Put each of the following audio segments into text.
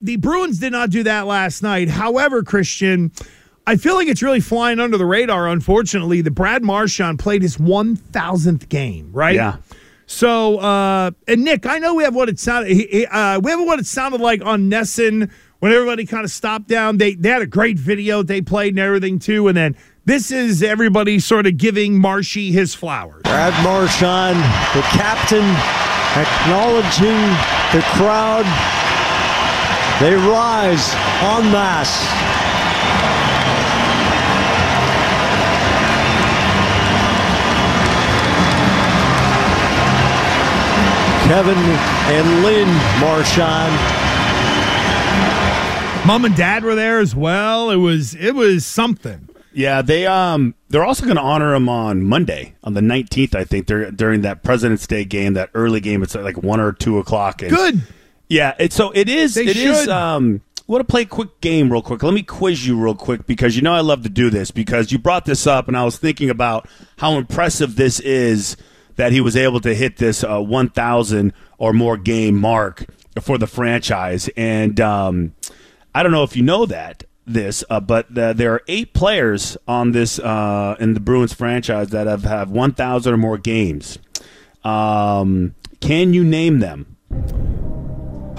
The Bruins did not do that last night. However, Christian, I feel like it's really flying under the radar, unfortunately. The Brad Marchand played his 1,000th game, right? Yeah. So, uh, and Nick, I know we have what it sounded. Uh, we have what it sounded like on NESN when everybody kind of stopped down. They they had a great video they played and everything too. And then this is everybody sort of giving Marshy his flowers. Brad Marchand, the captain, acknowledging the crowd. They rise en masse. Kevin and Lynn Marchand. Mom and dad were there as well. It was it was something. Yeah, they um they're also going to honor him on Monday on the nineteenth. I think they're during that President's Day game, that early game. It's like one or two o'clock. And Good. Yeah, it's so it is. They It is. should. Um, I want to play a quick game real quick. Let me quiz you real quick because you know I love to do this because you brought this up and I was thinking about how impressive this is that he was able to hit this uh, 1,000 or more game mark for the franchise. And um, I don't know if you know that this, uh, but uh, there are eight players on this uh, in the Bruins franchise that have have 1,000 or more games. Um, can you name them?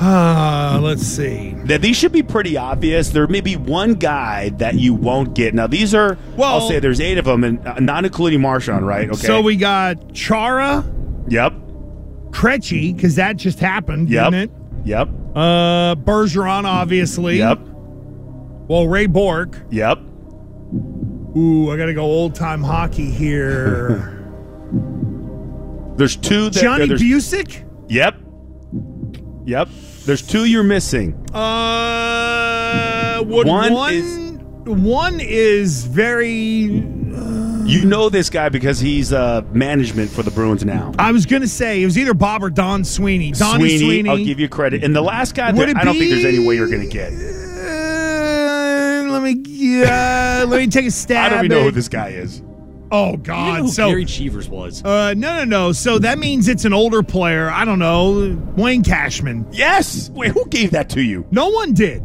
Uh, let's see. Now, these should be pretty obvious. There may be one guy that you won't get. Now, these are, Well- I'll say there's eight of them, and uh, not including Marchand, right? Okay. So we got Chara, Yep. Krejci, because that just happened, Yep. didn't it? Yep. Uh, Bergeron, obviously. Yep. Well, Ray Bourque. Yep. Ooh, I got to go old time hockey here. There's two that. Johnny there's, Bucyk? Yep. Yep. There's two you're missing. Uh, would One one, is- one is very. You know this guy because he's uh, management for the Bruins now. I was gonna say it was either Bob or Don Sweeney. Donnie Sweeney, Sweeney. I'll give you credit. And the last guy, that, I don't think there's any way you're going to get. Uh, let me let me take a stab. I don't even know who this guy is. Oh You God! know who so Gary Cheevers was. uh, no, no, no. So that means it's an older player. I don't know, Wayne Cashman. Yes. Wait, who gave that to you? No one did.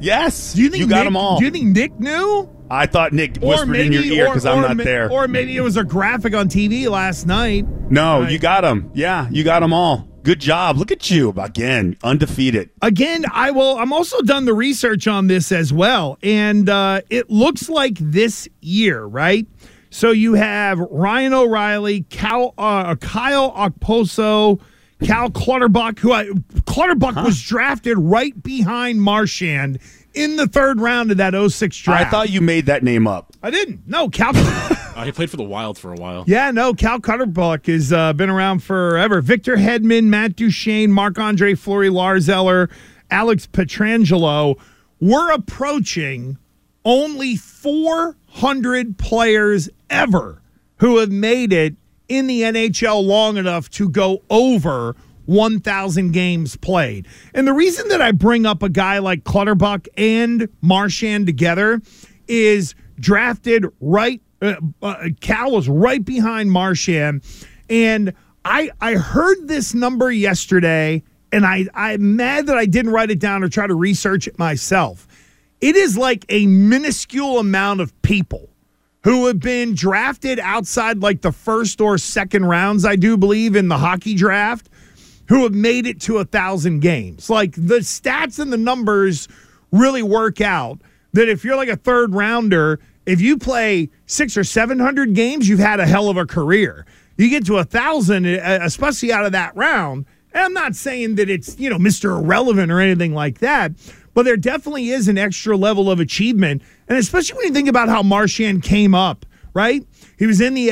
Yes. Do you think you got Nick, them all? Do you think Nick knew? I thought Nick Or whispered in your ear because I'm not ma- there. Or maybe it was a graphic on TV last night. no, Right. you got them. Yeah, you got them all. Good job. Look at you again, undefeated. Again, I will. I'm also done the research on this as well, and uh, it looks like this year, right? So you have Ryan O'Reilly, Cal, uh, Kyle Okposo, Cal Clutterbuck, who I, Clutterbuck was drafted right behind Marchand in the third round of that 06 draft. I thought you made that name up. I didn't. No, Cal. Uh, he played for the Wild for a while. Yeah, no, Cal Clutterbuck has uh, been around forever. Victor Hedman, Matt Duchene, Marc Andre Fleury, Lars Eller, Alex Pietrangelo. We're approaching only 400 players ever who have made it in the NHL long enough to go over 1,000 games played. And the reason that I bring up a guy like Clutterbuck and Marchand together is drafted right. Uh, uh, Cal was right behind Marchand, and I I heard this number yesterday, and I I'm mad that I didn't write it down or try to research it myself. It is like a minuscule amount of people who have been drafted outside like the first or second rounds, I do believe, in the hockey draft, who have made it to a thousand games. Like the stats and the numbers really work out that if you're like a third rounder, if you play six or seven hundred games, you've had a hell of a career. You get to a thousand, especially out of that round. And I'm not saying that it's, you know, Mr. Irrelevant or anything like that, but there definitely is an extra level of achievement. And especially when you think about how Marchand came up, right? He was in the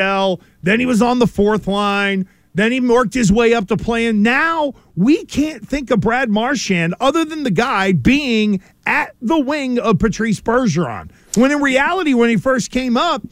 AHL, then he was on the fourth line, then he worked his way up to playing. Now we can't think of Brad Marchand other than the guy being at the wing of Patrice Bergeron. When in reality, when he first came up,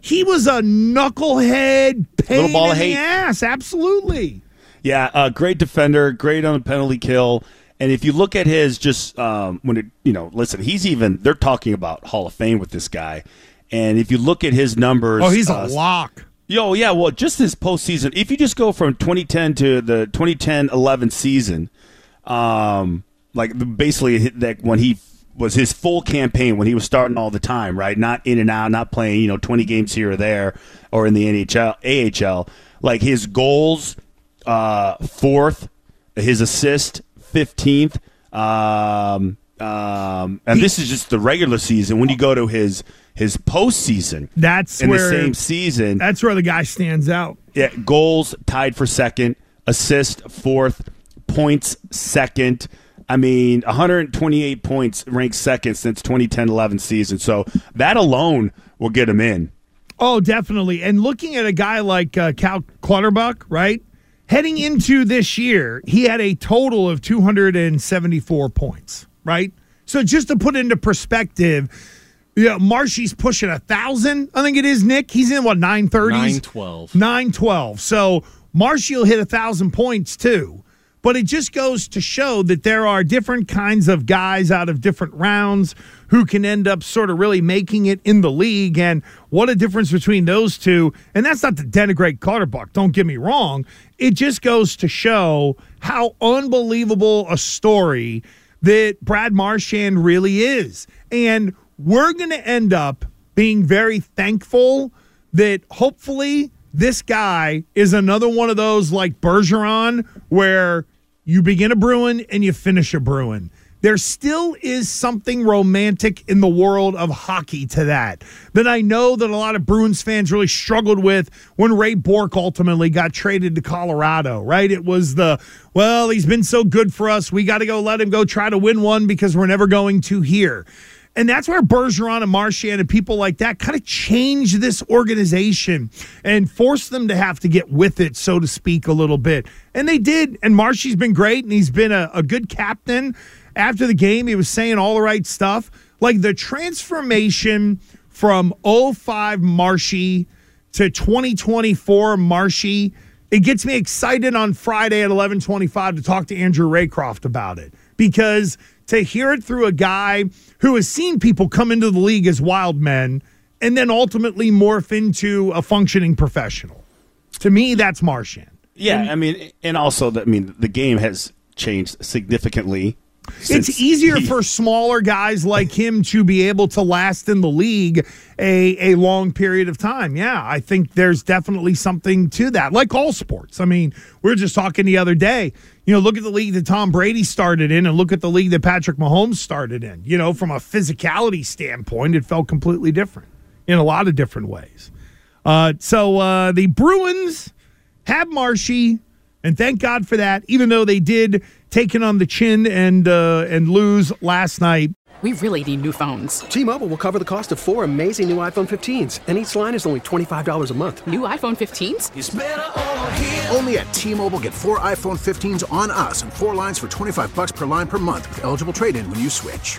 he was a knucklehead pain Little ball in of the hate. ass. Absolutely. Yeah, uh, great defender, great on the penalty kill. And if you look at his just um, when it, you know, listen, he's even they're talking about Hall of Fame with this guy. And if you look at his numbers, Oh, he's a uh, lock. Yo, yeah, well, just this postseason, if you just go from 2010 to the 2010-11 season, um, like basically that when he was his full campaign when he was starting all the time, right? Not in and out, not playing, you know, 20 games here or there or in the NHL, AHL. Like his goals, uh, fourth, his assist, 15th. Um, um, and this is just the regular season. When you go to his his postseason, That's in where the same season, That's where the guy stands out. yeah, goals tied for second, assist fourth, points second. I mean, 128 points ranked second since 2010-11 season. So that alone will get him in. Oh, definitely. And looking at a guy like uh, Cal Clutterbuck, right? Heading into this year, he had a total of 274 points, right? So just to put into perspective, yeah, Marshy's pushing a thousand. I think it is Nick. He's in what nine thirties, 912. nine twelve. So Marshy will hit a thousand points too. But it just goes to show that there are different kinds of guys out of different rounds who can end up sort of really making it in the league. And what a difference between those two. And that's not to denigrate Clutterbuck, don't get me wrong. It just goes to show how unbelievable a story that Brad Marchand really is. And we're going to end up being very thankful that hopefully this guy is another one of those like Bergeron where you begin a Bruin and you finish a Bruin. There still is something romantic in the world of hockey to that that I know that a lot of Bruins fans really struggled with when Ray Bourque ultimately got traded to Colorado, right? It was the, well, he's been so good for us. We got to go let him go try to win one because we're never going to here. And that's where Bergeron and Marchand and people like that kind of change this organization and force them to have to get with it, so to speak, a little bit. And they did. And Marshy's been great, and he's been a, a good captain. After the game, he was saying all the right stuff. Like the transformation from 05 Marshy to 2024 Marshy, it gets me excited on Friday at 1125 to talk to Andrew Raycroft about it. Because to hear it through a guy who has seen people come into the league as wild men and then ultimately morph into a functioning professional. To me, that's Marchand. Yeah, I mean, and also, the, I mean, the game has changed significantly. Since it's easier for smaller guys like him to be able to last in the league a, a long period of time. Yeah, I think there's definitely something to that, like all sports. I mean, we were just talking the other day. You know, look at the league that Tom Brady started in and look at the league that Patrick Mahomes started in. You know, from a physicality standpoint, it felt completely different in a lot of different ways. Uh, so uh, the Bruins have Marshy, and thank God for that. Even though they did take it on the chin and uh, and lose last night. We really need new phones. T-Mobile will cover the cost of four amazing new iPhone 15s, and each line is only $25 a month. New iPhone 15s? Only at T-Mobile get four iPhone 15s on us and four lines for 25 bucks per line per month with eligible trade-in when you switch.